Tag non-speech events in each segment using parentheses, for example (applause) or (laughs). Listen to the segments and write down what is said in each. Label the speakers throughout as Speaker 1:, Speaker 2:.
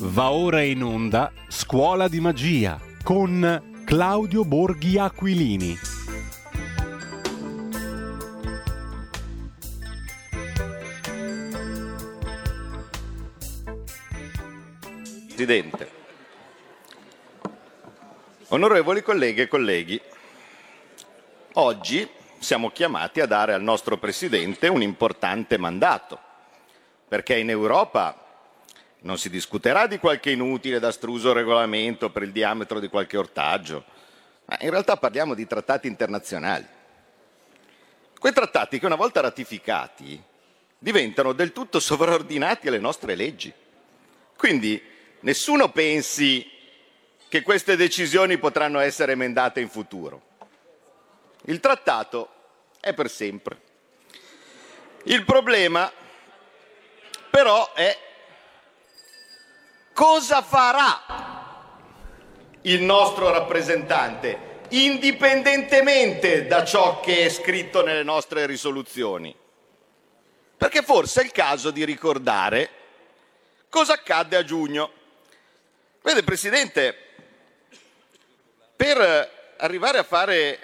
Speaker 1: Va ora in onda Scuola di Magia con Claudio Borghi Aquilini.
Speaker 2: Presidente, onorevoli colleghe e colleghi, oggi siamo chiamati a dare al nostro Presidente un importante mandato, perché in Europa non si discuterà di qualche inutile ed astruso regolamento per il diametro di qualche ortaggio, ma in realtà parliamo di trattati internazionali. Quei trattati che una volta ratificati diventano del tutto sovraordinati alle nostre leggi. Quindi nessuno pensi che queste decisioni potranno essere emendate in futuro. Il trattato è per sempre. Il problema però è cosa farà il nostro rappresentante, indipendentemente da ciò che è scritto nelle nostre risoluzioni. Perché forse è il caso di ricordare cosa accadde a giugno. Vede, Presidente, per arrivare a fare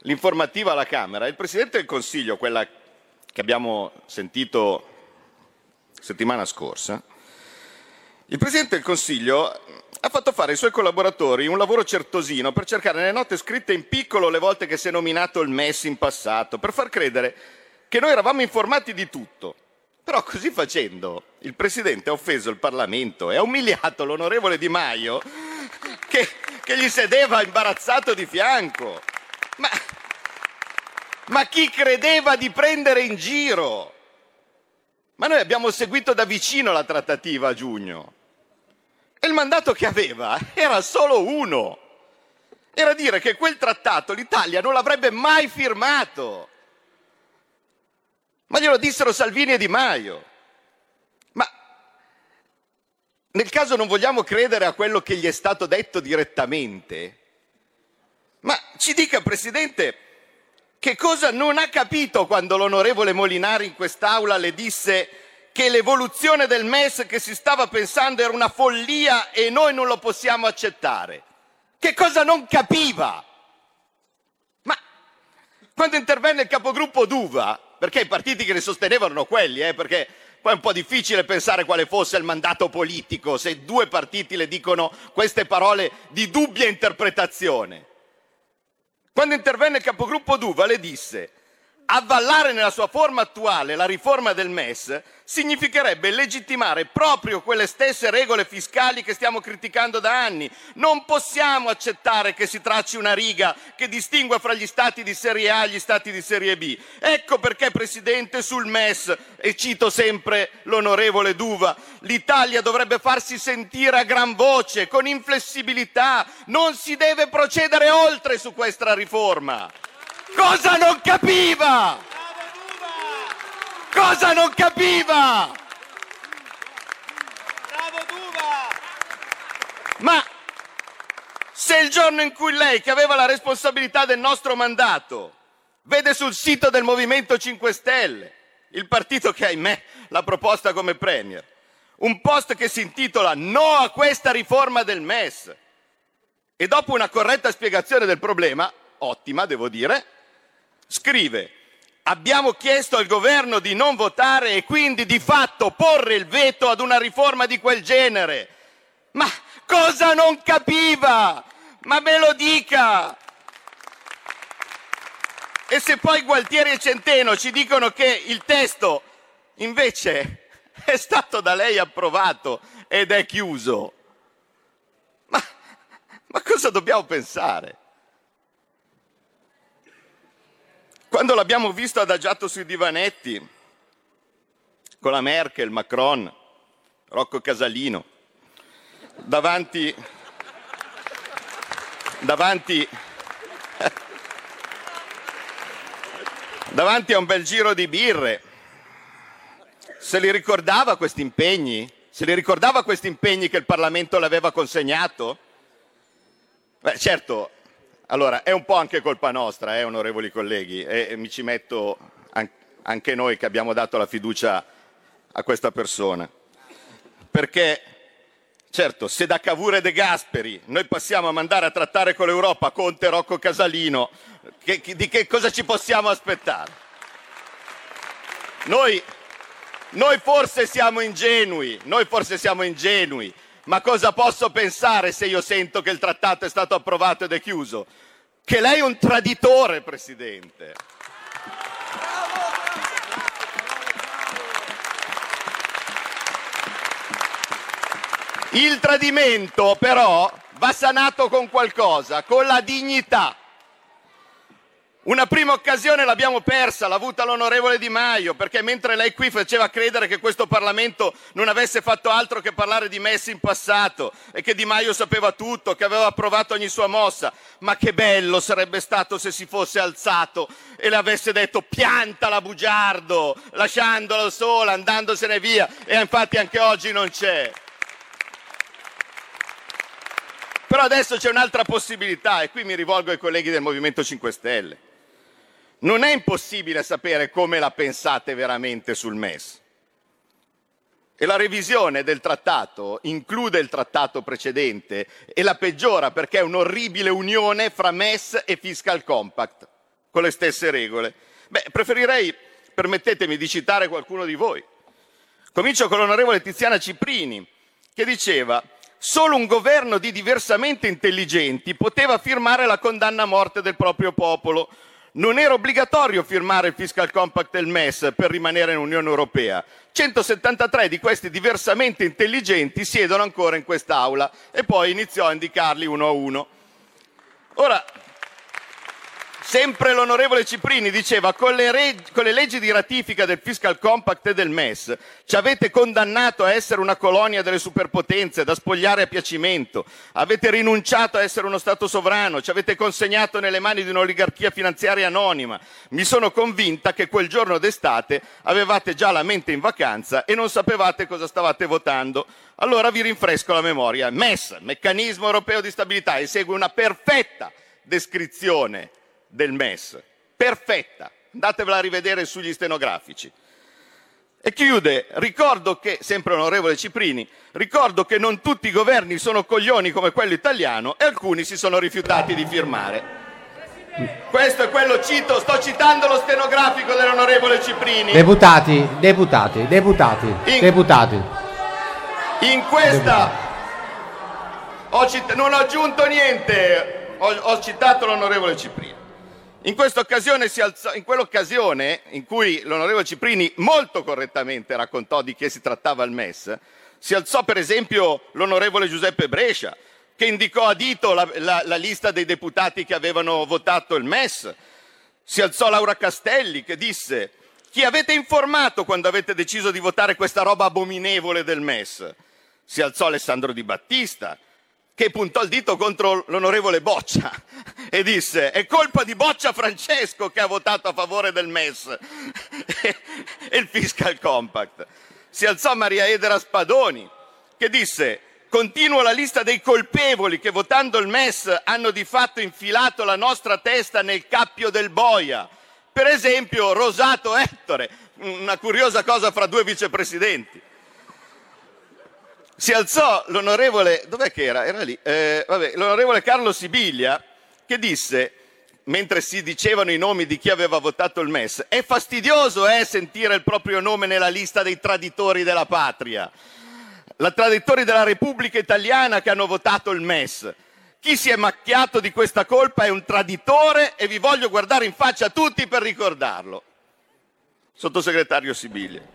Speaker 2: l'informativa alla Camera, il Presidente del Consiglio, quella che abbiamo sentito settimana scorsa, il Presidente del Consiglio ha fatto fare ai suoi collaboratori un lavoro certosino per cercare nelle note scritte in piccolo le volte che si è nominato il MES in passato, per far credere che noi eravamo informati di tutto. Però così facendo il Presidente ha offeso il Parlamento e ha umiliato l'onorevole Di Maio che, che gli sedeva imbarazzato di fianco. Ma, ma chi credeva di prendere in giro? Ma noi abbiamo seguito da vicino la trattativa a giugno e il mandato che aveva era solo uno. Era dire che quel trattato l'Italia non l'avrebbe mai firmato. Ma glielo dissero Salvini e Di Maio. Ma nel caso non vogliamo credere a quello che gli è stato detto direttamente, ma ci dica, Presidente, che cosa non ha capito quando l'onorevole Molinari in quest'Aula le disse che l'evoluzione del MES che si stava pensando era una follia e noi non lo possiamo accettare. Che cosa non capiva? Ma quando intervenne il capogruppo Duva, perché i partiti che le sostenevano erano quelli, eh, perché poi è un po' difficile pensare quale fosse il mandato politico se due partiti le dicono queste parole di dubbia interpretazione. Quando intervenne il capogruppo Duva le disse avvallare nella sua forma attuale la riforma del MES significherebbe legittimare proprio quelle stesse regole fiscali che stiamo criticando da anni. Non possiamo accettare che si tracci una riga che distingua fra gli stati di serie A e gli stati di serie B. Ecco perché, Presidente, sul MES, e cito sempre l'onorevole Duva, l'Italia dovrebbe farsi sentire a gran voce, con inflessibilità. Non si deve procedere oltre su questa riforma. Cosa non capiva? Cosa non capiva? Ma se il giorno in cui lei, che aveva la responsabilità del nostro mandato, vede sul sito del Movimento 5 Stelle, il partito che ahimè l'ha proposta come Premier, un post che si intitola No a questa riforma del MES, e dopo una corretta spiegazione del problema, ottima devo dire, scrive abbiamo chiesto al governo di non votare e quindi di fatto porre il veto ad una riforma di quel genere. Ma cosa non capiva? Ma me lo dica! E se poi Gualtieri e Centeno ci dicono che il testo invece (laughs) è stato da lei approvato ed è chiuso, ma, ma cosa dobbiamo pensare? Quando l'abbiamo visto adagiato sui divanetti con la Merkel, Macron, Rocco Casalino, davanti, davanti, davanti a un bel giro di birre, se li ricordava questi impegni? Se li ricordava questi impegni che il Parlamento le aveva consegnato? Beh, certo, allora, è un po' anche colpa nostra, eh, onorevoli colleghi, e, mi ci metto an- anche noi che abbiamo dato la fiducia a questa persona. perché certo, se da Cavour e De Gasperi noi passiamo a mandare a trattare con l'Europa Conte Rocco Casalino, che, di che cosa ci possiamo aspettare? Noi, noi forse siamo ingenui, noi forse siamo ingenui, ma cosa posso pensare se io sento che il trattato è stato approvato ed è chiuso? Che lei è un traditore, Presidente. Il tradimento però va sanato con qualcosa, con la dignità. Una prima occasione l'abbiamo persa, l'ha avuta l'onorevole Di Maio, perché mentre lei qui faceva credere che questo Parlamento non avesse fatto altro che parlare di Messi in passato e che Di Maio sapeva tutto, che aveva approvato ogni sua mossa, ma che bello sarebbe stato se si fosse alzato e le avesse detto piantala bugiardo, lasciandolo sola, andandosene via, e infatti anche oggi non c'è. Però adesso c'è un'altra possibilità e qui mi rivolgo ai colleghi del Movimento 5 Stelle. Non è impossibile sapere come la pensate veramente sul MES. E la revisione del trattato include il trattato precedente e la peggiora perché è un'orribile unione fra MES e Fiscal Compact, con le stesse regole. Beh, preferirei, permettetemi di citare qualcuno di voi. Comincio con l'onorevole Tiziana Ciprini, che diceva solo un governo di diversamente intelligenti poteva firmare la condanna a morte del proprio popolo non era obbligatorio firmare il fiscal compact del MES per rimanere in Unione Europea. 173 di questi diversamente intelligenti siedono ancora in quest'Aula e poi iniziò a indicarli uno a uno. Ora, Sempre l'onorevole Ciprini diceva con le, reg- con le, leggi di ratifica del Fiscal Compact e del MES ci avete condannato a essere una colonia delle superpotenze, da spogliare a piacimento, avete rinunciato a essere uno Stato sovrano, ci avete consegnato nelle mani di un'oligarchia finanziaria anonima. Mi sono convinta che quel giorno d'estate avevate già la mente in vacanza e non sapevate cosa stavate votando. Allora vi rinfresco la memoria. MES, Meccanismo Europeo di Stabilità, e segue una perfetta descrizione del MES, perfetta, andatevela a rivedere sugli stenografici. E chiude, ricordo che, sempre onorevole Ciprini, ricordo che non tutti i governi sono coglioni come quello italiano e alcuni si sono rifiutati di firmare. Questo è quello, cito, sto citando lo stenografico dell'onorevole Ciprini.
Speaker 3: Deputati, deputati, deputati, in, deputati.
Speaker 2: In questa, ho cit- non ho aggiunto niente, ho, ho citato l'onorevole Ciprini. In, alzò, in quell'occasione in cui l'onorevole Ciprini molto correttamente raccontò di che si trattava il MES, si alzò per esempio l'onorevole Giuseppe Brescia, che indicò a dito la, la, la lista dei deputati che avevano votato il MES. Si alzò Laura Castelli che disse chi avete informato quando avete deciso di votare questa roba abominevole del MES? Si alzò Alessandro Di Battista che puntò il dito contro l'onorevole Boccia e disse è colpa di Boccia Francesco che ha votato a favore del MES e il fiscal compact. Si alzò Maria Edera Spadoni che disse continuo la lista dei colpevoli che votando il MES hanno di fatto infilato la nostra testa nel cappio del boia. Per esempio Rosato Ettore, una curiosa cosa fra due vicepresidenti si alzò l'onorevole, dov'è che era? Era lì, eh, vabbè, l'onorevole Carlo Sibilia che disse, mentre si dicevano i nomi di chi aveva votato il MES, è fastidioso eh, sentire il proprio nome nella lista dei traditori della patria, la traditori della Repubblica Italiana che hanno votato il MES. Chi si è macchiato di questa colpa è un traditore e vi voglio guardare in faccia tutti per ricordarlo. Sottosegretario Sibilia.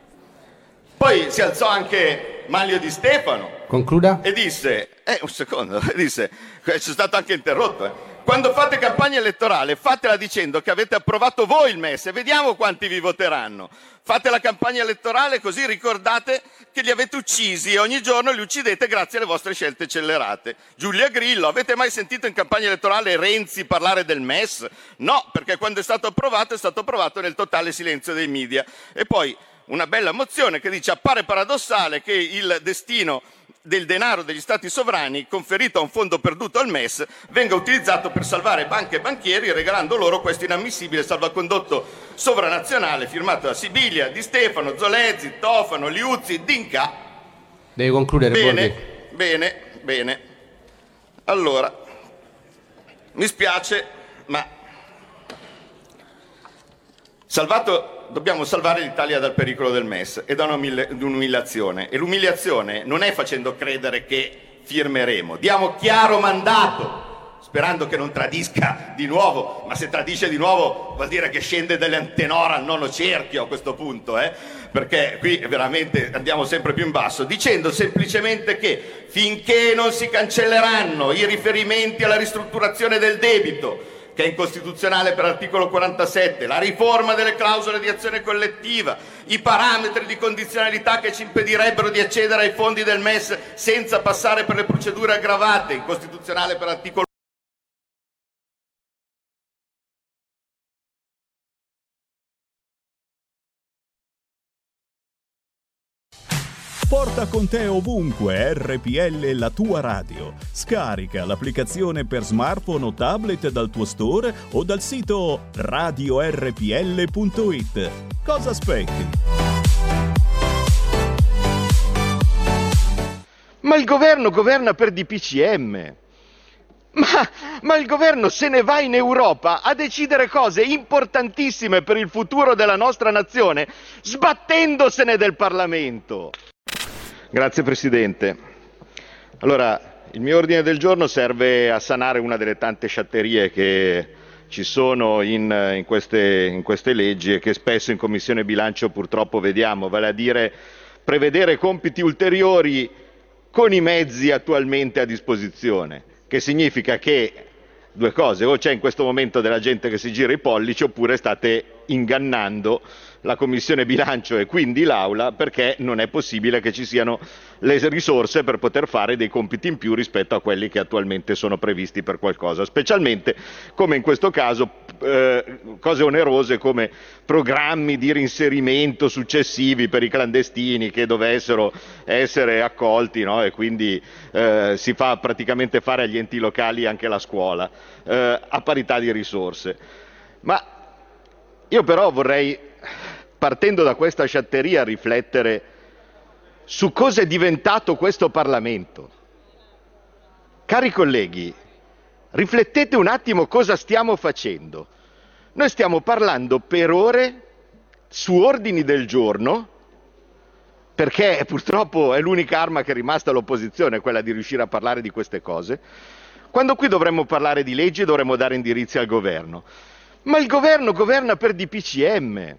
Speaker 2: Poi si alzò anche Manlio di Stefano.
Speaker 3: Concluda.
Speaker 2: E disse, eh, un secondo, (laughs) disse, c'è stato anche interrotto, eh. Quando fate campagna elettorale, fatela dicendo che avete approvato voi il MES e vediamo quanti vi voteranno. Fate la campagna elettorale così ricordate che li avete uccisi e ogni giorno li uccidete grazie alle vostre scelte accelerate. Giulia Grillo, avete mai sentito in campagna elettorale Renzi parlare del MES? No, perché quando è stato approvato è stato approvato nel totale silenzio dei media. E poi una bella mozione che dice appare paradossale che il destino del denaro degli stati sovrani conferito a un fondo perduto al MES venga utilizzato per salvare banche e banchieri regalando loro questo inammissibile salvacondotto sovranazionale firmato da Sibilia, Di Stefano, Zolezzi, Tofano, Liuzzi, Dinca
Speaker 3: Devi concludere,
Speaker 2: Bene, bene, bene. Allora, mi spiace, ma salvato, dobbiamo salvare l'Italia dal pericolo del MES e da un'umiliazione. E l'umiliazione non è facendo credere che firmeremo, diamo chiaro mandato sperando che non tradisca di nuovo, ma se tradisce di nuovo vuol dire che scende dall'antenora al nono cerchio a questo punto, eh? perché qui veramente andiamo sempre più in basso, dicendo semplicemente che finché non si cancelleranno i riferimenti alla ristrutturazione del debito, che è incostituzionale per l'articolo 47, la riforma delle clausole di azione collettiva, i parametri di condizionalità che ci impedirebbero di accedere ai fondi del MES senza passare per le procedure aggravate, incostituzionale per l'articolo
Speaker 4: Porta con te ovunque RPL la tua radio. Scarica l'applicazione per smartphone o tablet dal tuo store o dal sito radiorpl.it. Cosa aspetti?
Speaker 2: Ma il governo governa per DPCM. Ma, ma, il governo se ne va in Europa a decidere cose importantissime per il futuro della nostra nazione, sbattendosene del Parlamento. Grazie Presidente. Allora, il mio ordine del giorno serve a sanare una delle tante sciatterie che ci sono in, in, queste, in queste leggi e che spesso in Commissione bilancio purtroppo vediamo, vale a dire prevedere compiti ulteriori con i mezzi attualmente a disposizione, che significa che due cose, o c'è in questo momento della gente che si gira i pollici oppure state ingannando la Commissione bilancio e quindi l'Aula perché non è possibile che ci siano le risorse per poter fare dei compiti in più rispetto a quelli che attualmente sono previsti per qualcosa, specialmente come in questo caso eh, cose onerose come programmi di reinserimento successivi per i clandestini che dovessero essere accolti no? e quindi eh, si fa praticamente fare agli enti locali anche la scuola eh, a parità di risorse. Ma io però vorrei partendo da questa sciatteria, riflettere su cosa è diventato questo Parlamento. Cari colleghi, riflettete un attimo cosa stiamo facendo. Noi stiamo parlando per ore su ordini del giorno, perché purtroppo è l'unica arma che è rimasta all'opposizione, quella di riuscire a parlare di queste cose, quando qui dovremmo parlare di leggi e dovremmo dare indirizzi al governo. Ma il governo governa per DPCM.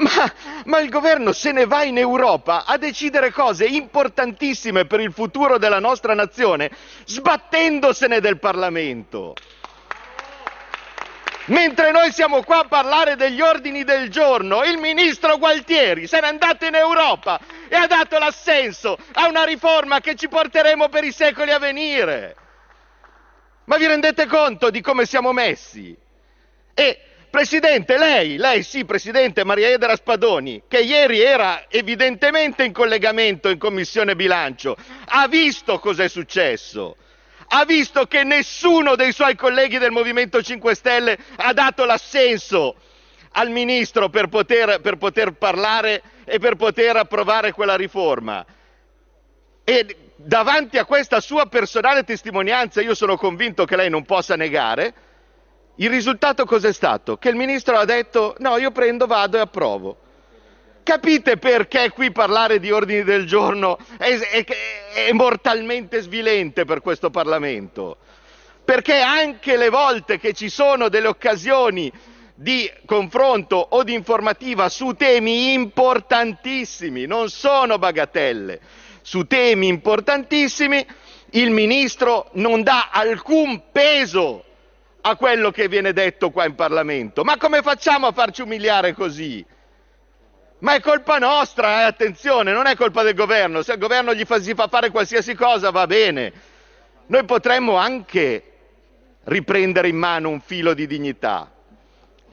Speaker 2: Ma, ma, il governo se ne va in Europa a decidere cose importantissime per il futuro della nostra nazione, sbattendosene del Parlamento. Mentre noi siamo qua a parlare degli ordini del giorno, il ministro Gualtieri se n'è andato in Europa e ha dato l'assenso a una riforma che ci porteremo per i secoli a venire. Ma vi rendete conto di come siamo messi? E Presidente, lei, lei sì, Presidente Maria Edera Spadoni, che ieri era evidentemente in collegamento in Commissione Bilancio, ha visto cos'è successo. Ha visto che nessuno dei suoi colleghi del Movimento 5 Stelle ha dato l'assenso al Ministro per poter, per poter parlare e per poter approvare quella riforma. E davanti a questa sua personale testimonianza io sono convinto che lei non possa negare, il risultato cos'è stato? Che il ministro ha detto no, io prendo, vado e approvo. Capite perché qui parlare di ordini del giorno è, è, è mortalmente svilente per questo Parlamento? Perché anche le volte che ci sono delle occasioni di confronto o di informativa su temi importantissimi, non sono bagatelle, su temi importantissimi, il ministro non dà alcun peso a quello che viene detto qua in Parlamento. Ma come facciamo a farci umiliare così? Ma è colpa nostra, eh, attenzione, non è colpa del governo. Se il governo gli fa, si fa fare qualsiasi cosa va bene. Noi potremmo anche riprendere in mano un filo di dignità.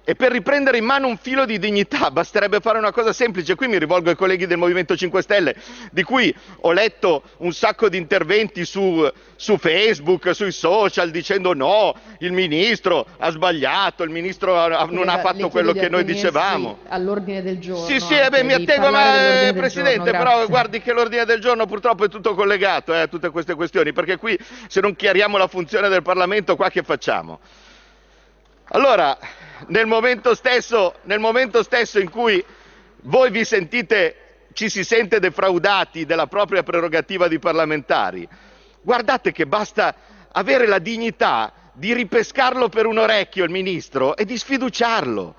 Speaker 2: E per riprendere in mano un filo di dignità (laughs) basterebbe fare una cosa semplice. Qui mi rivolgo ai colleghi del Movimento 5 Stelle, di cui ho letto un sacco di interventi su, su Facebook, sui social, dicendo no, il ministro ha sbagliato, il ministro ha, non ha fatto quello che noi dicevamo.
Speaker 5: All'ordine del giorno.
Speaker 2: Sì, sì, eh beh, mi attengo, ma eh, Presidente,
Speaker 5: giorno,
Speaker 2: però guardi che l'ordine del giorno purtroppo è tutto collegato eh, a tutte queste questioni, perché qui se non chiariamo la funzione del Parlamento, qua che facciamo? Allora, nel momento stesso, nel momento stesso in cui voi sentite, ci si sente defraudati della propria prerogativa di parlamentari, guardate che basta avere la dignità di ripescarlo per un orecchio il ministro e di sfiduciarlo.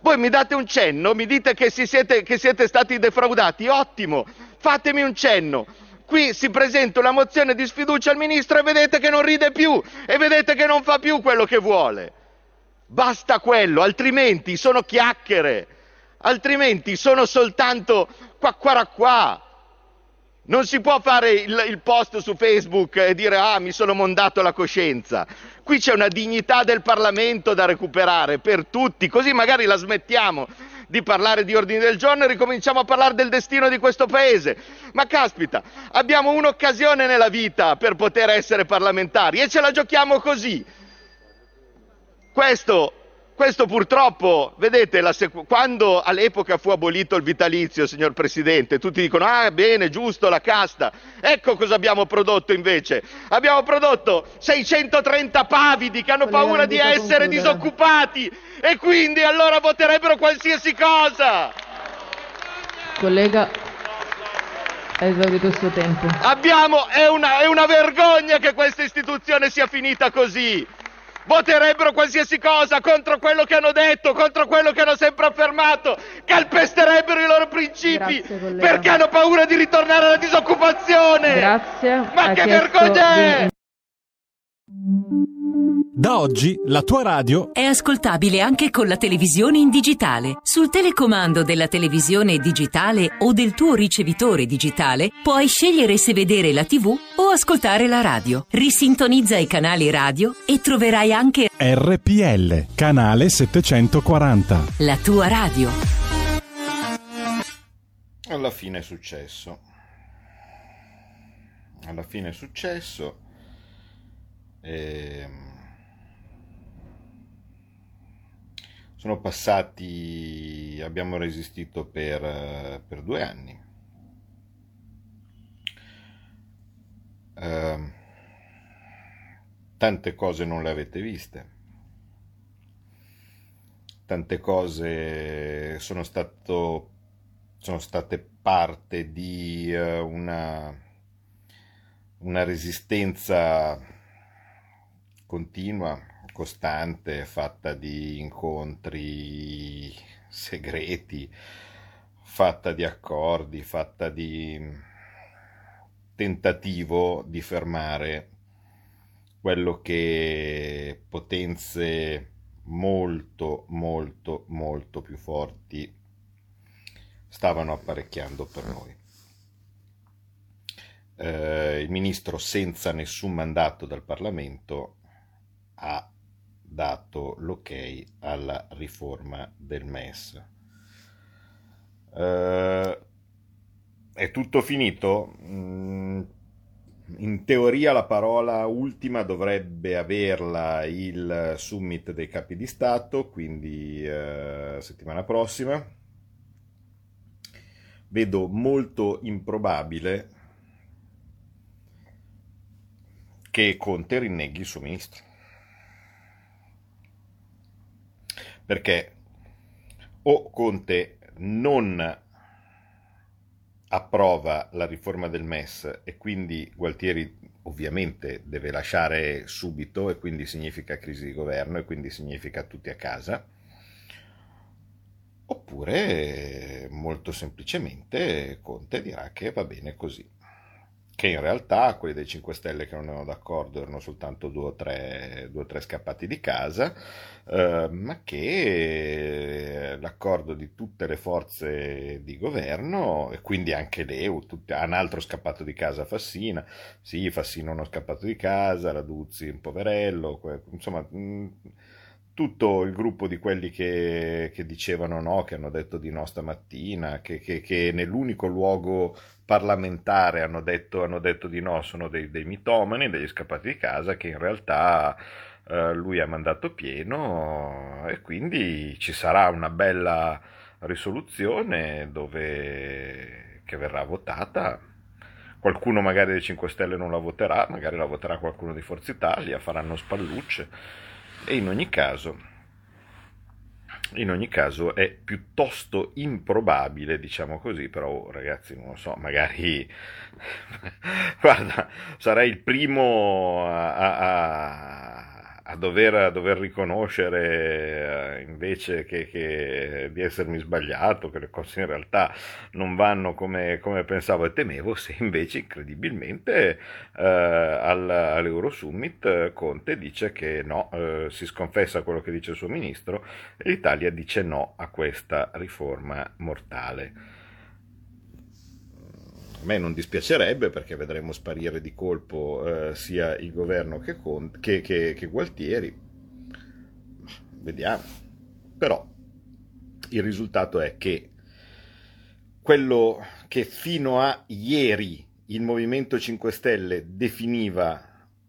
Speaker 2: Voi mi date un cenno, mi dite che, siete, che siete stati defraudati, ottimo, fatemi un cenno. Qui si presenta una mozione di sfiducia al ministro e vedete che non ride più e vedete che non fa più quello che vuole. Basta quello, altrimenti sono chiacchiere, altrimenti sono soltanto qua qua qua. Non si può fare il, il, post su Facebook e dire ah mi sono mondato la coscienza. Qui c'è una dignità del Parlamento da recuperare per tutti, così magari la smettiamo di parlare di ordini del giorno e ricominciamo a parlare del destino di questo Paese. Ma caspita, abbiamo un'occasione nella vita per poter essere parlamentari e ce la giochiamo così. Questo, questo purtroppo, vedete, quando all'epoca fu abolito il vitalizio, signor Presidente, tutti dicono, ah bene, giusto, la casta. Ecco cosa abbiamo prodotto invece. Abbiamo prodotto 630 pavidi che hanno paura di essere disoccupati e quindi allora voterebbero qualsiasi cosa.
Speaker 5: Collega, ha esaurito il suo tempo.
Speaker 2: Abbiamo, è una, è una vergogna che questa istituzione sia finita così voterebbero qualsiasi cosa contro quello che hanno detto, contro quello che hanno sempre affermato, calpesterebbero i loro principi
Speaker 5: Grazie,
Speaker 2: perché hanno paura di ritornare alla disoccupazione.
Speaker 5: Grazie.
Speaker 2: Ma
Speaker 5: ha
Speaker 2: che vergogna è?
Speaker 1: Da oggi la tua radio
Speaker 6: è ascoltabile anche con la televisione in digitale. Sul telecomando della televisione digitale o del tuo ricevitore digitale puoi scegliere se vedere la TV o ascoltare la radio. Risintonizza i canali radio e troverai anche
Speaker 1: RPL, canale 740.
Speaker 6: La tua radio.
Speaker 2: Alla fine è successo. Alla fine è successo. Ehm, sono passati, abbiamo resistito per, per due anni. Uh, tante cose non le avete viste, tante cose sono, stato, sono state parte di uh, una, una resistenza continua, costante, fatta di incontri segreti, fatta di accordi, fatta di tentativo di fermare quello che potenze molto, molto, molto più forti stavano apparecchiando per noi. Eh, il ministro senza nessun mandato dal Parlamento ha dato l'ok alla riforma del MES. Uh, è tutto finito? Mm, in teoria la parola ultima dovrebbe averla il summit dei capi di Stato, quindi uh, settimana prossima. Vedo molto improbabile che Conte rinneghi il suo ministro. Perché o Conte non approva la riforma del MES e quindi Gualtieri ovviamente deve lasciare subito e quindi significa crisi di governo e quindi significa tutti a casa, oppure molto semplicemente Conte dirà che va bene così che in realtà quelli dei 5 Stelle che non erano d'accordo erano soltanto due o tre, due o tre scappati di casa, eh, ma che l'accordo di tutte le forze di governo, e quindi anche l'EU, tutti, un altro scappato di casa Fassina, sì, Fassina uno scappato di casa, Raduzzi un poverello, insomma... Mh, tutto il gruppo di quelli che, che, dicevano no, che hanno detto di no stamattina, che, che, che nell'unico luogo parlamentare hanno detto, hanno detto di no, sono dei, dei, mitomani, degli scappati di casa, che in realtà eh, lui ha mandato pieno e quindi ci sarà una bella risoluzione dove, che verrà votata. Qualcuno magari dei 5 Stelle non la voterà, magari la voterà qualcuno di Forza Italia, faranno spallucce e in ogni caso, in ogni caso è piuttosto improbabile, diciamo così, però oh, ragazzi non lo so, magari (laughs) guarda, sarei il primo a, a, a dover, a dover riconoscere eh, invece che, che, di essermi sbagliato, che le cose in realtà non vanno come, come pensavo e temevo, (laughs) se invece incredibilmente eh, al, all'Eurosummit Conte dice che no, eh, si sconfessa quello che dice il suo ministro e l'Italia dice no a questa riforma mortale. A me non dispiacerebbe perché vedremo sparire di colpo eh, sia il governo che, Conte, che, che, che Gualtieri. Vediamo. Però il risultato è che quello che fino a ieri il Movimento 5 Stelle definiva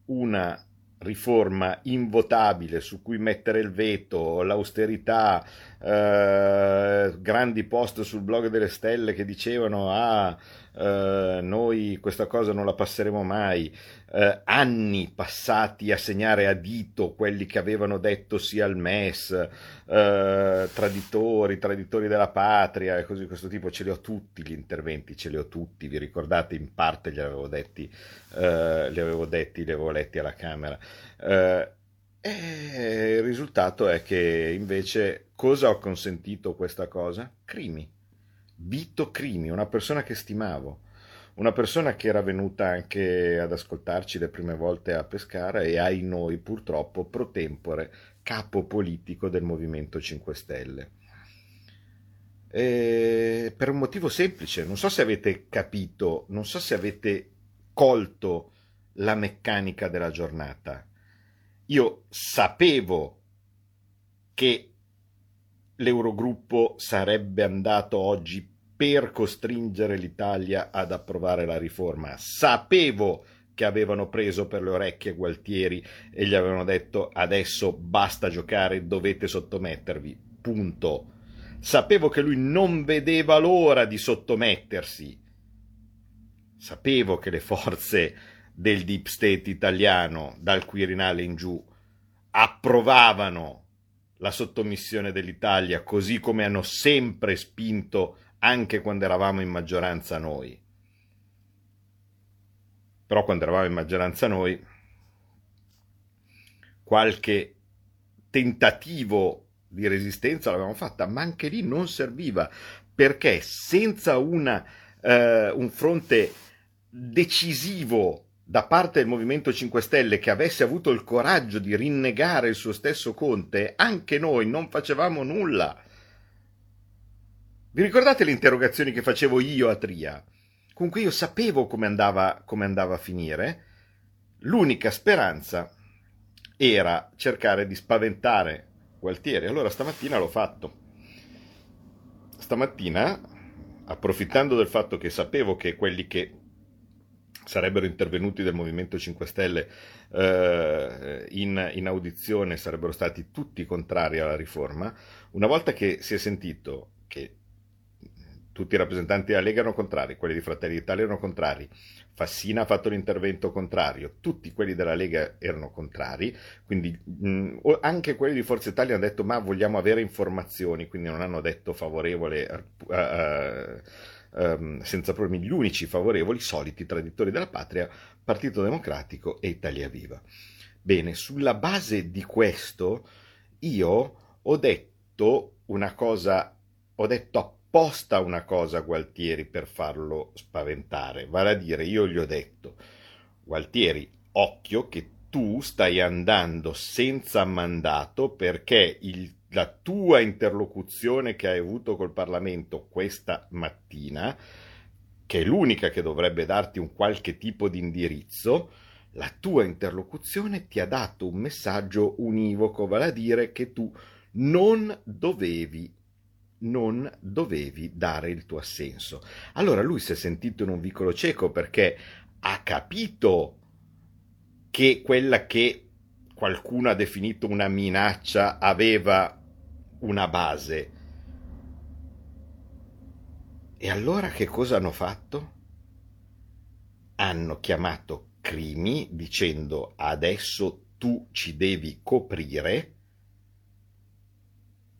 Speaker 2: una riforma invotabile su cui mettere il veto, l'austerità, eh, grandi post sul blog delle stelle che dicevano ah eh, noi questa cosa non la passeremo mai, eh, anni passati a segnare a dito quelli che avevano detto sì al MES, eh, traditori, traditori della patria e così di questo tipo, ce li ho tutti gli interventi, ce li ho tutti, vi ricordate in parte li avevo detti, eh, li avevo detti, li avevo letti alla Camera. Eh, e il risultato è che invece cosa ho consentito questa cosa? Crimi Vito Crimi, una persona che stimavo, una persona che era venuta anche ad ascoltarci le prime volte a Pescara e ai noi purtroppo pro tempore capo politico del Movimento 5 Stelle. E per un motivo semplice, non so se avete capito, non so se avete colto la meccanica della giornata. Io sapevo che l'Eurogruppo sarebbe andato oggi per costringere l'Italia ad approvare la riforma. Sapevo che avevano preso per le orecchie Gualtieri e gli avevano detto adesso basta giocare, dovete sottomettervi. Punto. Sapevo che lui non vedeva l'ora di sottomettersi. Sapevo che le forze del deep state italiano, dal Quirinale in giù, approvavano la sottomissione dell'Italia, così come hanno sempre spinto anche quando eravamo in maggioranza noi. Però quando eravamo in maggioranza noi, qualche tentativo di resistenza l'avevamo fatta, ma anche lì non serviva, perché senza una, eh, un fronte decisivo da parte del Movimento 5 Stelle che avesse avuto il coraggio di rinnegare il suo stesso Conte, anche noi non facevamo nulla. Vi ricordate le interrogazioni che facevo io a Tria? Comunque io sapevo come andava, come andava a finire. L'unica speranza era cercare di spaventare Gualtieri. Allora stamattina l'ho fatto. Stamattina, approfittando del fatto che sapevo che quelli che sarebbero intervenuti del Movimento 5 Stelle eh, in, in, audizione sarebbero stati tutti contrari alla riforma, una volta che si è sentito che tutti i rappresentanti della Lega erano contrari, quelli di Fratelli d'Italia erano contrari, Fassina ha fatto l'intervento contrario, tutti quelli della Lega erano contrari, quindi mh, anche quelli di Forza Italia hanno detto ma vogliamo avere informazioni, quindi non hanno detto favorevole, uh, uh, um, senza problemi, gli unici favorevoli, soliti traditori della patria, Partito Democratico e Italia Viva. Bene, sulla base di questo io ho detto una cosa, ho detto apposta una cosa a Gualtieri per farlo spaventare, vale a dire io gli ho detto Gualtieri, occhio che tu stai andando senza mandato perché il, la tua interlocuzione che hai avuto col Parlamento questa mattina, che è l'unica che dovrebbe darti un qualche tipo di indirizzo, la tua interlocuzione ti ha dato un messaggio univoco, vale a dire che tu non dovevi non dovevi dare il tuo assenso. Allora lui si è sentito in un vicolo cieco perché ha capito che quella che qualcuno ha definito una minaccia aveva una base. E allora che cosa hanno fatto? Hanno chiamato Crimi dicendo adesso tu ci devi coprire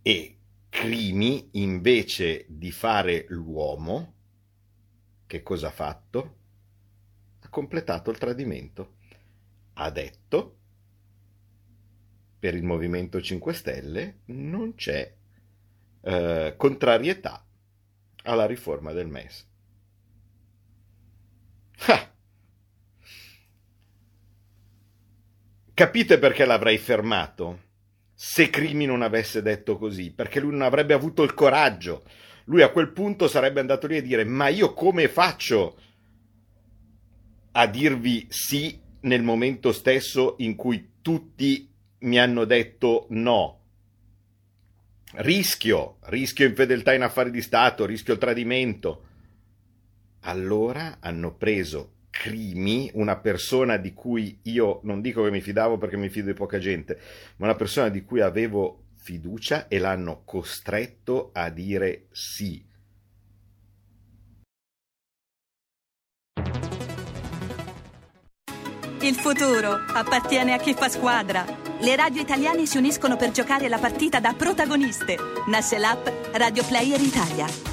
Speaker 2: e Crimi invece di fare l'uomo, che cosa ha fatto? Ha completato il tradimento. Ha detto per il Movimento 5 Stelle non c'è eh, contrarietà alla riforma del MES. Ah! Capite perché l'avrei fermato? Se Crimi non avesse detto così, perché lui non avrebbe avuto il coraggio. Lui a quel punto sarebbe andato lì a dire: Ma io come faccio a dirvi sì nel momento stesso in cui tutti mi hanno detto no? Rischio, rischio infedeltà in affari di Stato, rischio tradimento. Allora hanno preso Crimi, una persona di cui io non dico che mi fidavo perché mi fido di poca gente, ma una persona di cui avevo fiducia e l'hanno costretto a dire sì.
Speaker 7: Il futuro appartiene a chi fa squadra. Le radio italiane si uniscono per giocare la partita da protagoniste. Nasce l'app Radio Player Italia.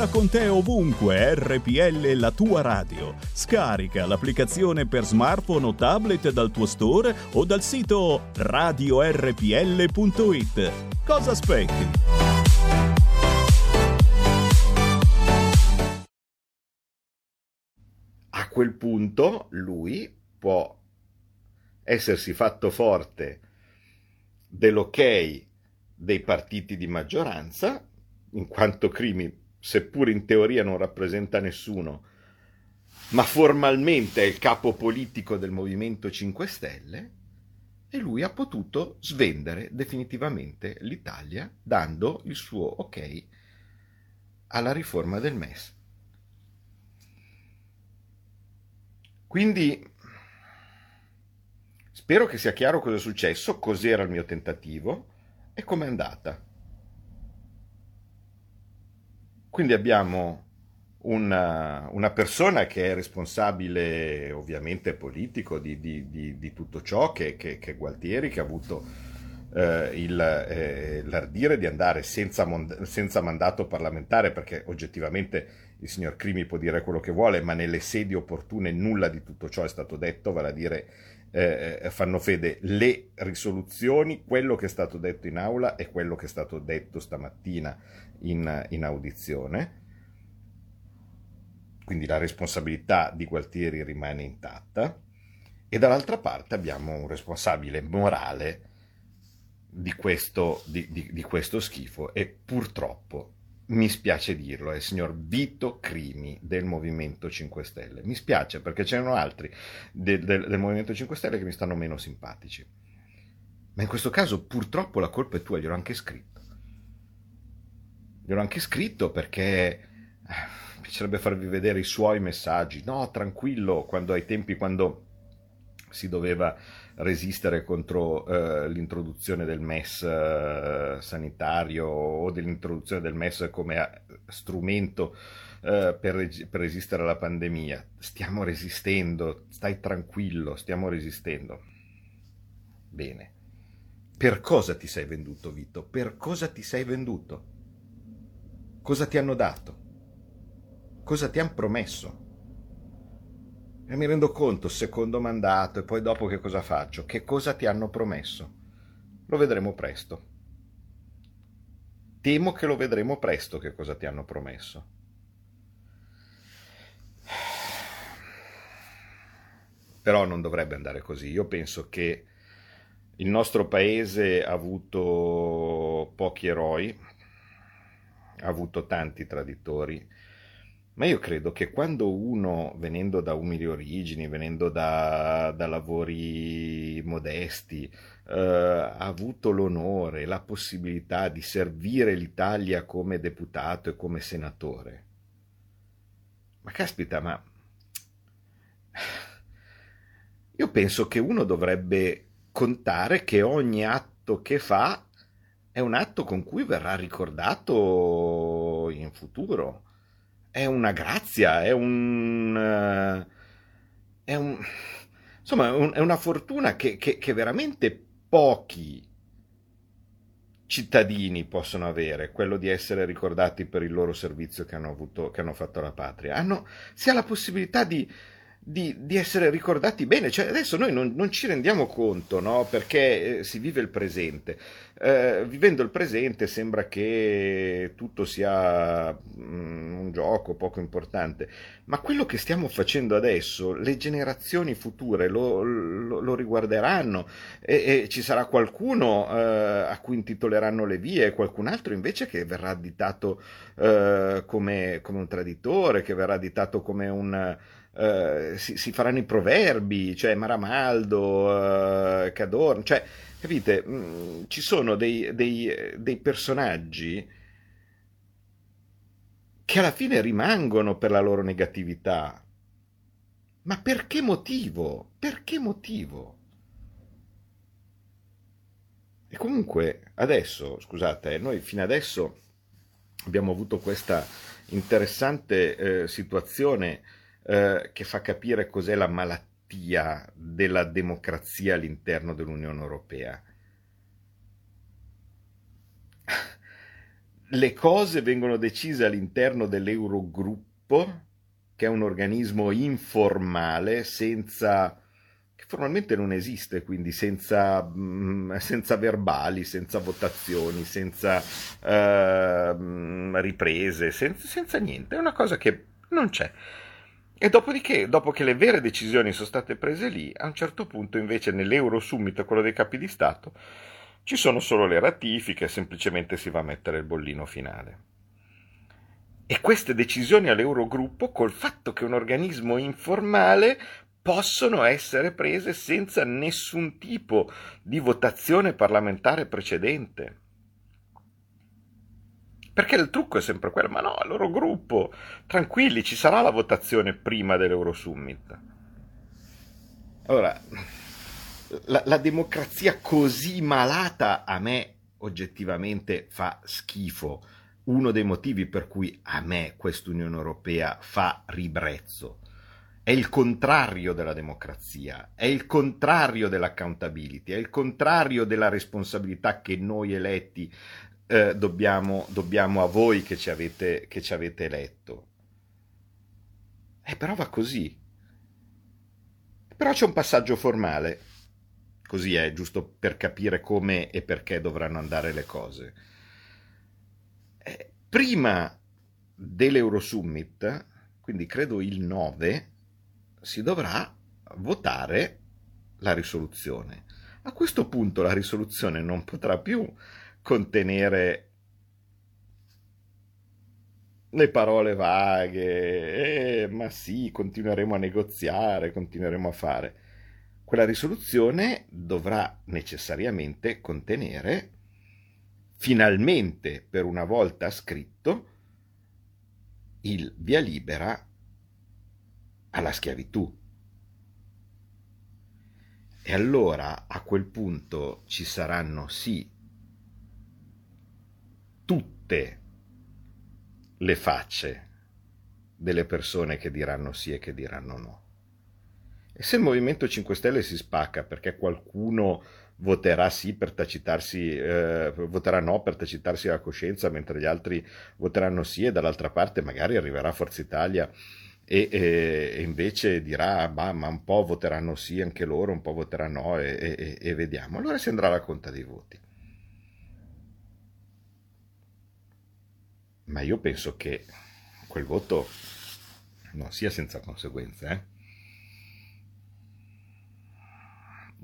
Speaker 4: Porta con te ovunque RPL la tua radio. Scarica l'applicazione per smartphone o tablet dal tuo store o dal sito radiorpl.it. Cosa aspetti?
Speaker 2: A quel punto lui può essersi fatto forte dell'ok dei partiti di maggioranza, in quanto Crimi seppur in teoria non rappresenta nessuno, ma formalmente è il capo politico del Movimento 5 Stelle, e lui ha potuto svendere definitivamente l'Italia dando il suo ok alla riforma del MES. Quindi spero che sia chiaro cosa è successo, cos'era il mio tentativo e com'è andata. Quindi abbiamo una, una, persona che è responsabile ovviamente politico di, di, di, di tutto ciò, che, che, che, è Gualtieri, che ha avuto eh, il, eh, l'ardire di andare senza, senza, mandato parlamentare, perché oggettivamente il signor Crimi può dire quello che vuole, ma nelle sedi opportune nulla di tutto ciò è stato detto, vale a dire eh, eh fanno fede le risoluzioni, quello che è stato detto in aula e quello che è stato detto stamattina in, in audizione, quindi la responsabilità di Gualtieri rimane intatta, e dall'altra parte abbiamo un responsabile morale di questo, di, di, di questo schifo e purtroppo mi spiace dirlo, è il signor Vito Crimi del Movimento 5 Stelle. Mi spiace perché c'erano altri del, del, del, Movimento 5 Stelle che mi stanno meno simpatici. Ma in questo caso purtroppo la colpa è tua, gliel'ho anche scritto. Gliel'ho anche scritto perché eh, mi piacerebbe farvi vedere i suoi messaggi. No, tranquillo, quando ai tempi quando si doveva resistere contro eh, l'introduzione del MES eh, sanitario o dell'introduzione del MES come eh, strumento eh, per, reg- per resistere alla pandemia. Stiamo resistendo, stai tranquillo, stiamo resistendo. Bene. Per cosa ti sei venduto, Vito? Per cosa ti sei venduto? Cosa ti hanno dato? Cosa ti hanno promesso? E mi rendo conto, secondo mandato, e poi dopo che cosa faccio? Che cosa ti hanno promesso? Lo vedremo presto. Temo che lo vedremo presto che cosa ti hanno promesso. Però non dovrebbe andare così. Io penso che il nostro paese ha avuto pochi eroi, ha avuto tanti traditori, ma io credo che quando uno, venendo da umili origini, venendo da, da lavori modesti, eh, ha avuto l'onore, la possibilità di servire l'Italia come deputato e come senatore, ma caspita, ma (sighs) io penso che uno dovrebbe contare che ogni atto che fa è un atto con cui verrà ricordato in futuro. È una grazia, è un... Eh, è un insomma, è una fortuna che, che, che veramente pochi cittadini possono avere, quello di essere ricordati per il loro servizio che hanno, avuto, che hanno fatto alla patria. Hanno, ha la possibilità di, di, di, essere ricordati bene. Cioè, adesso noi non, non ci rendiamo conto, no? perché eh, si vive il presente. Eh, vivendo il presente sembra che tutto sia mm, un gioco poco importante, ma quello che stiamo facendo adesso, le generazioni future lo, lo, lo riguarderanno e, e, ci sarà qualcuno eh, a cui intitoleranno le vie e qualcun altro invece che verrà additato eh, come, come un traditore, che verrà additato come un eh, si, si, faranno i proverbi, cioè Maramaldo, uh, Cadorno, cioè, capite, mh, mm, ci sono dei, dei, dei personaggi che alla fine rimangono per la loro negatività. Ma per che motivo? Per che motivo? E comunque adesso, scusate, noi fino adesso abbiamo avuto questa interessante eh, situazione eh, che fa capire cos'è la malattia della democrazia all'interno dell'Unione Europea. (laughs) Le cose vengono decise all'interno dell'Eurogruppo, che è un organismo informale, senza che formalmente non esiste, quindi senza, mm, senza verbali, senza votazioni, senza uh, riprese, senza, senza niente, è una cosa che non c'è. E dopodiché, dopo che le vere decisioni sono state prese lì, a un certo punto invece nell'Euro Summit, quello dei capi di Stato, ci sono solo le ratifiche, semplicemente si va a mettere il bollino finale. E queste decisioni all'Eurogruppo, col fatto che è un organismo informale, possono essere prese senza nessun tipo di votazione parlamentare precedente. Perché il trucco è sempre quello, ma no, il loro gruppo, tranquilli, ci sarà la votazione prima dell'Eurosummit. Allora, la, la democrazia così malata a me oggettivamente fa schifo. Uno dei motivi per cui a me questa Unione Europea fa ribrezzo. È il contrario della democrazia, è il contrario dell'accountability, è il contrario della responsabilità che noi eletti eh, dobbiamo, dobbiamo, a voi che ci avete, che ci avete eletto. Eh, però va così. Però c'è un passaggio formale. Così è, giusto per capire come e perché dovranno andare le cose. Eh, prima dell'Eurosummit, quindi credo il 9, si dovrà votare la risoluzione. A questo punto la risoluzione non potrà più contenere le parole vaghe, eh, ma sì, continueremo a negoziare, continueremo a fare. Quella risoluzione dovrà necessariamente contenere, finalmente per una volta scritto, il via libera alla schiavitù. E allora a quel punto ci saranno sì tutte le facce delle persone che diranno sì e che diranno no. E se il Movimento 5 Stelle si spacca perché qualcuno voterà sì per tacitarsi, eh, voterà no per tacitarsi la coscienza, mentre gli altri voteranno sì e dall'altra parte magari arriverà Forza Italia e, e, e invece dirà bah, ma un po' voteranno sì anche loro, un po' voteranno no e, e vediamo. Allora si andrà alla conta dei voti. Ma io penso che quel voto non sia senza conseguenze. Eh?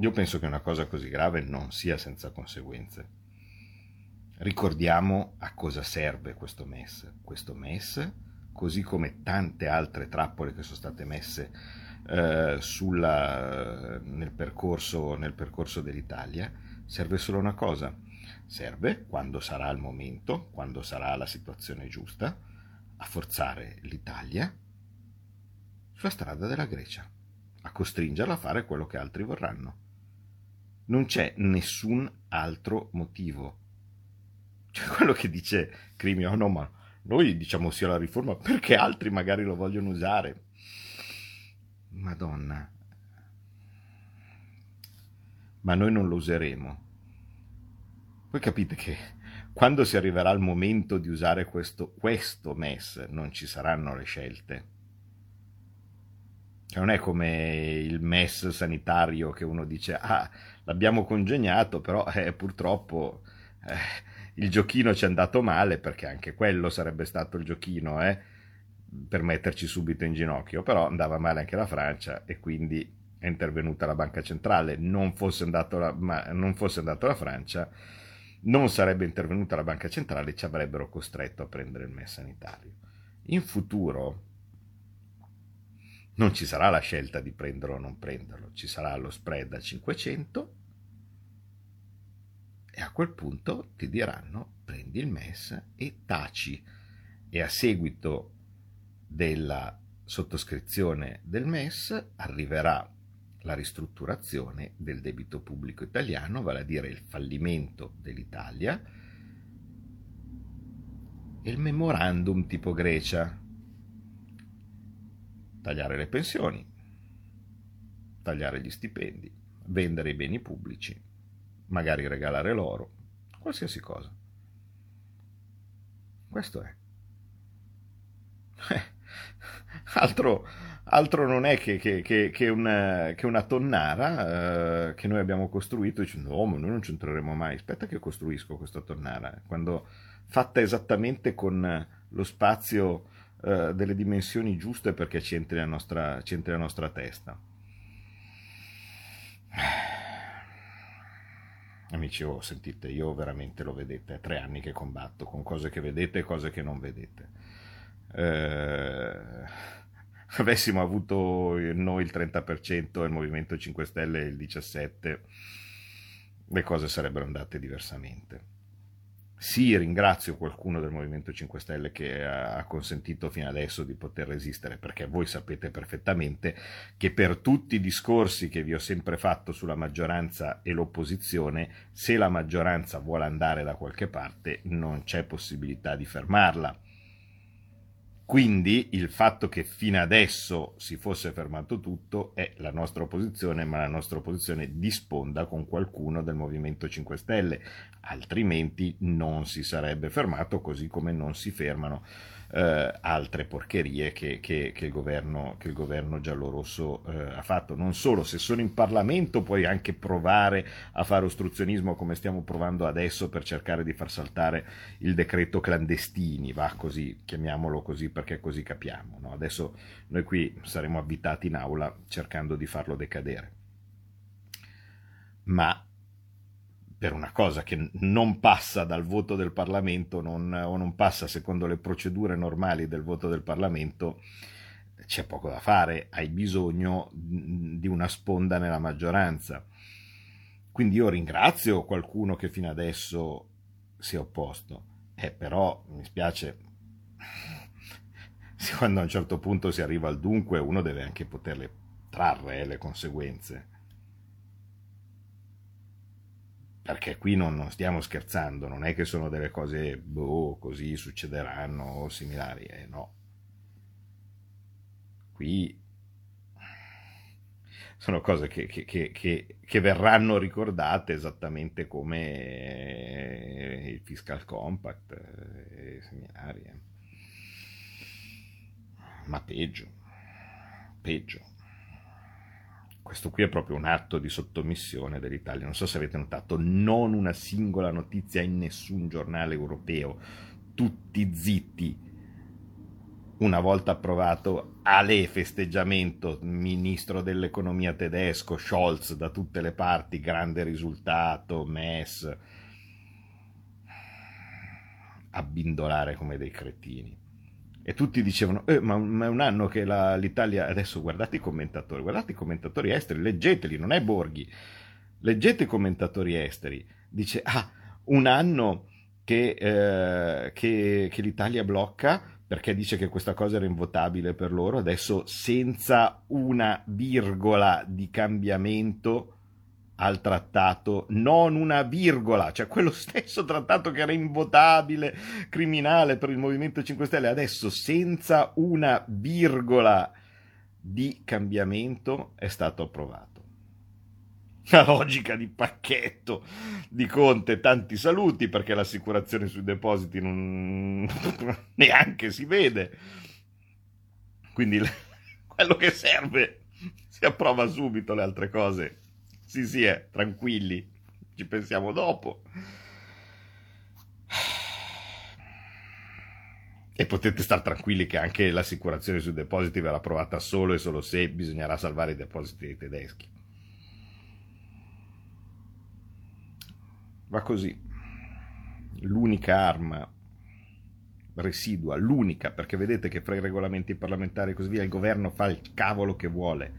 Speaker 2: Io penso che una cosa così grave non sia senza conseguenze. Ricordiamo a cosa serve questo MES. Questo MES, così come tante altre trappole che sono state messe eh, sulla, nel, percorso, nel percorso dell'Italia, serve solo una cosa. Serve, quando sarà il momento, quando sarà la situazione giusta, a forzare l'Italia sulla strada della Grecia, a costringerla a fare quello che altri vorranno. Non c'è nessun altro motivo. Cioè quello che dice Crimio, oh no, ma noi diciamo sia la riforma perché altri magari lo vogliono usare. Madonna. Ma noi non lo useremo. Voi capite che quando si arriverà il momento di usare questo, questo MES non ci saranno le scelte. Cioè, non è come il MES sanitario che uno dice, ah, l'abbiamo congegnato, però eh, purtroppo eh, il giochino ci è andato male, perché anche quello sarebbe stato il giochino, eh, per metterci subito in ginocchio, però andava male anche la Francia e quindi è intervenuta la banca centrale, non fosse andato la, ma non fosse andata la Francia, non sarebbe intervenuta la banca centrale ci avrebbero costretto a prendere il MES sanitario. In futuro non ci sarà la scelta di prenderlo o non prenderlo, ci sarà lo spread a 500 e a quel punto ti diranno prendi il MES e taci e a seguito della sottoscrizione del MES arriverà la ristrutturazione del debito pubblico italiano, vale a dire il fallimento dell'Italia e il memorandum tipo Grecia, tagliare le pensioni, tagliare gli stipendi, vendere i beni pubblici, magari regalare l'oro, qualsiasi cosa. Questo è. Eh, (laughs) altro, altro, non è che, che, che, che una, una, tonnara eh, che noi abbiamo costruito dicendo no, ma noi non c'entreremo mai. Aspetta che costruisco questa tonnara. Quando fatta esattamente con lo spazio eh, delle dimensioni giuste perché ci entri la nostra, entri la nostra testa. Amici, oh, sentite, io veramente lo vedete, è tre anni che combatto con cose che vedete e cose che non vedete. Eh, (laughs) avessimo avuto noi il 30% e il Movimento 5 Stelle il 17%, le cose sarebbero andate diversamente. Sì, ringrazio qualcuno del Movimento 5 Stelle che ha consentito fino adesso di poter resistere, perché voi sapete perfettamente che per tutti i discorsi che vi ho sempre fatto sulla maggioranza e l'opposizione, se la maggioranza vuole andare da qualche parte, non c'è possibilità di fermarla. Quindi il fatto che fino adesso si fosse fermato tutto è la nostra opposizione, ma la nostra opposizione di sponda con qualcuno del Movimento 5 Stelle, altrimenti non si sarebbe fermato così come non si fermano eh, altre porcherie che, che, che, il governo, che il governo giallorosso eh, ha fatto. Non solo, se sono in Parlamento puoi anche provare a fare ostruzionismo come stiamo provando adesso per cercare di far saltare il decreto clandestini, va così, chiamiamolo così perché così capiamo. No? Adesso noi qui saremo avvitati in aula cercando di farlo decadere. Ma per una cosa che non passa dal voto del Parlamento non, o non passa secondo le procedure normali del voto del Parlamento, c'è poco da fare, hai bisogno di una sponda nella maggioranza. Quindi io ringrazio qualcuno che fino adesso si è opposto, eh, però mi spiace, (laughs) quando a un certo punto si arriva al dunque uno deve anche poterle trarre le conseguenze. Perché qui non, non, stiamo scherzando, non è che sono delle cose, boh, così succederanno o similari, eh, no. Qui sono cose che, che, che, che, verranno ricordate esattamente come il fiscal compact, i seminari. Eh. Ma peggio, peggio. Questo qui è proprio un atto di sottomissione dell'Italia. Non so se avete notato, non una singola notizia in nessun giornale europeo. Tutti zitti. Una volta approvato Ale festeggiamento, ministro dell'economia tedesco, Scholz da tutte le parti, grande risultato, MES. Abbindolare come dei cretini e tutti dicevano, eh, ma, ma, è un anno che la, l'Italia, adesso guardate i commentatori, guardate i commentatori esteri, leggeteli, non è Borghi, leggete i commentatori esteri, dice, ah, un anno che, eh, che, che l'Italia blocca perché dice che questa cosa era invotabile per loro, adesso senza una virgola di cambiamento al trattato, non una virgola, cioè quello (laughs) stesso trattato che era invotabile, criminale per il Movimento 5 Stelle, adesso senza una virgola di cambiamento è stato approvato. La logica di pacchetto di Conte, tanti saluti perché l'assicurazione sui depositi non (laughs) neanche si vede. Quindi (laughs) quello che serve si approva subito, le altre cose sì, sì, eh, tranquilli, ci pensiamo dopo. E potete stare tranquilli che anche l'assicurazione sui depositi verrà approvata solo e solo se bisognerà salvare i depositi dei tedeschi. Va così. L'unica arma residua, l'unica, perché vedete che fra i regolamenti parlamentari e così via il governo fa il cavolo che vuole.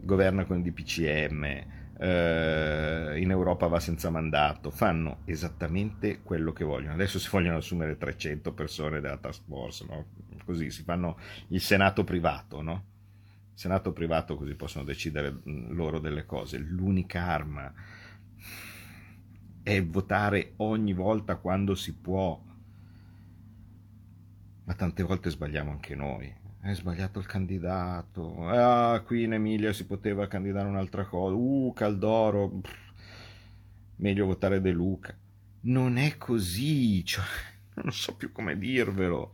Speaker 2: Governa con il DPCM, eh, in Europa va senza mandato, fanno esattamente quello che vogliono. Adesso si vogliono assumere 300 persone della task force, no? così si fanno il senato privato, no? Senato privato così possono decidere mm, loro delle cose. L'unica arma è votare ogni volta quando si può. Ma tante volte sbagliamo anche noi è sbagliato il candidato, ah, qui in Emilia si poteva candidare un'altra cosa, uh, Caldoro, Pff, meglio votare De Luca. Non è così, cioè, (laughs) non so più come dirvelo,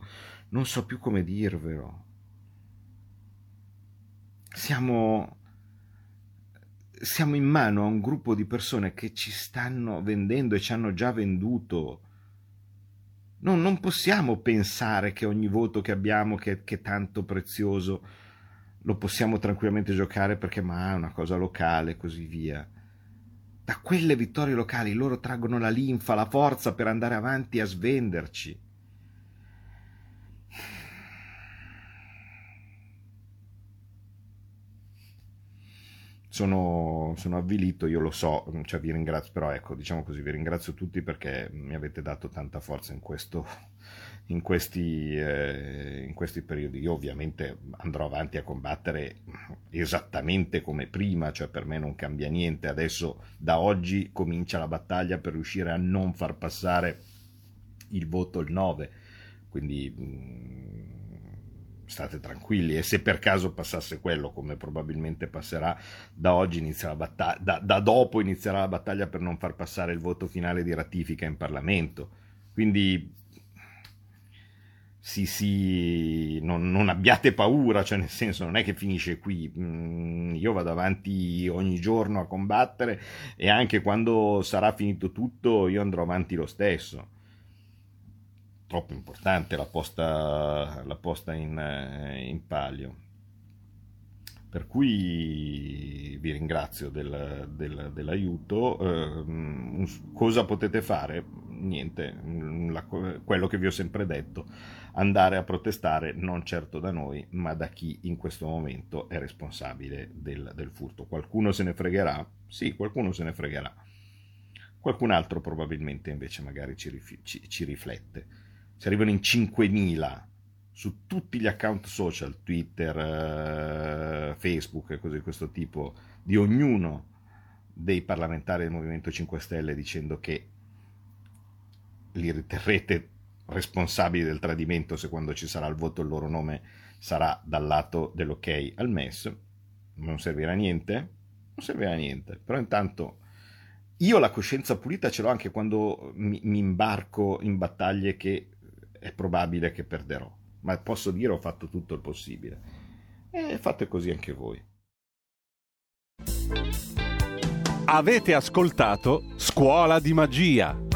Speaker 2: non so più come dirvelo. Siamo, siamo in mano a un gruppo di persone che ci stanno vendendo e ci hanno già venduto No, non possiamo pensare che ogni voto che abbiamo, che, che, è tanto prezioso, lo possiamo tranquillamente giocare perché ma è una cosa locale e così via. Da quelle vittorie locali loro traggono la linfa, la forza per andare avanti a svenderci. Sono, sono, avvilito, io lo so, cioè vi ringrazio, però ecco, diciamo così, vi ringrazio tutti perché mi avete dato tanta forza in, questo, in, questi, eh, in questi periodi. Io ovviamente andrò avanti a combattere esattamente come prima, cioè per me non cambia niente, adesso da oggi comincia la battaglia per riuscire a non far passare il voto il 9, quindi... State tranquilli. E se per caso passasse quello come probabilmente passerà da oggi inizia la battaglia da, da, dopo inizierà la battaglia per non far passare il voto finale di ratifica in Parlamento. Quindi sì sì non, non abbiate paura cioè nel senso non è che finisce qui. Mm, io vado avanti ogni giorno a combattere e anche quando sarà finito tutto io andrò avanti lo stesso troppo importante la posta, la posta in, eh, in, palio. Per cui vi ringrazio del, del, dell'aiuto. Eh, cosa potete fare? Niente, la, quello che vi ho sempre detto, andare a protestare non certo da noi, ma da chi in questo momento è responsabile del, del furto. Qualcuno se ne fregherà? Sì, qualcuno se ne fregherà. Qualcun altro probabilmente invece magari ci, ci, ci riflette si arrivano in 5.000 su tutti gli account social, Twitter, eh, Facebook e cose di questo tipo, di ognuno dei parlamentari del Movimento 5 Stelle dicendo che li riterrete responsabili del tradimento se quando ci sarà il voto il loro nome sarà dal lato dell'ok al MES, non servirà a niente? Non servirà a niente, però intanto io la coscienza pulita ce l'ho anche quando mi, mi imbarco in battaglie che è probabile che perderò, ma posso dire ho fatto tutto il possibile. E fate così anche voi.
Speaker 1: Avete ascoltato Scuola di Magia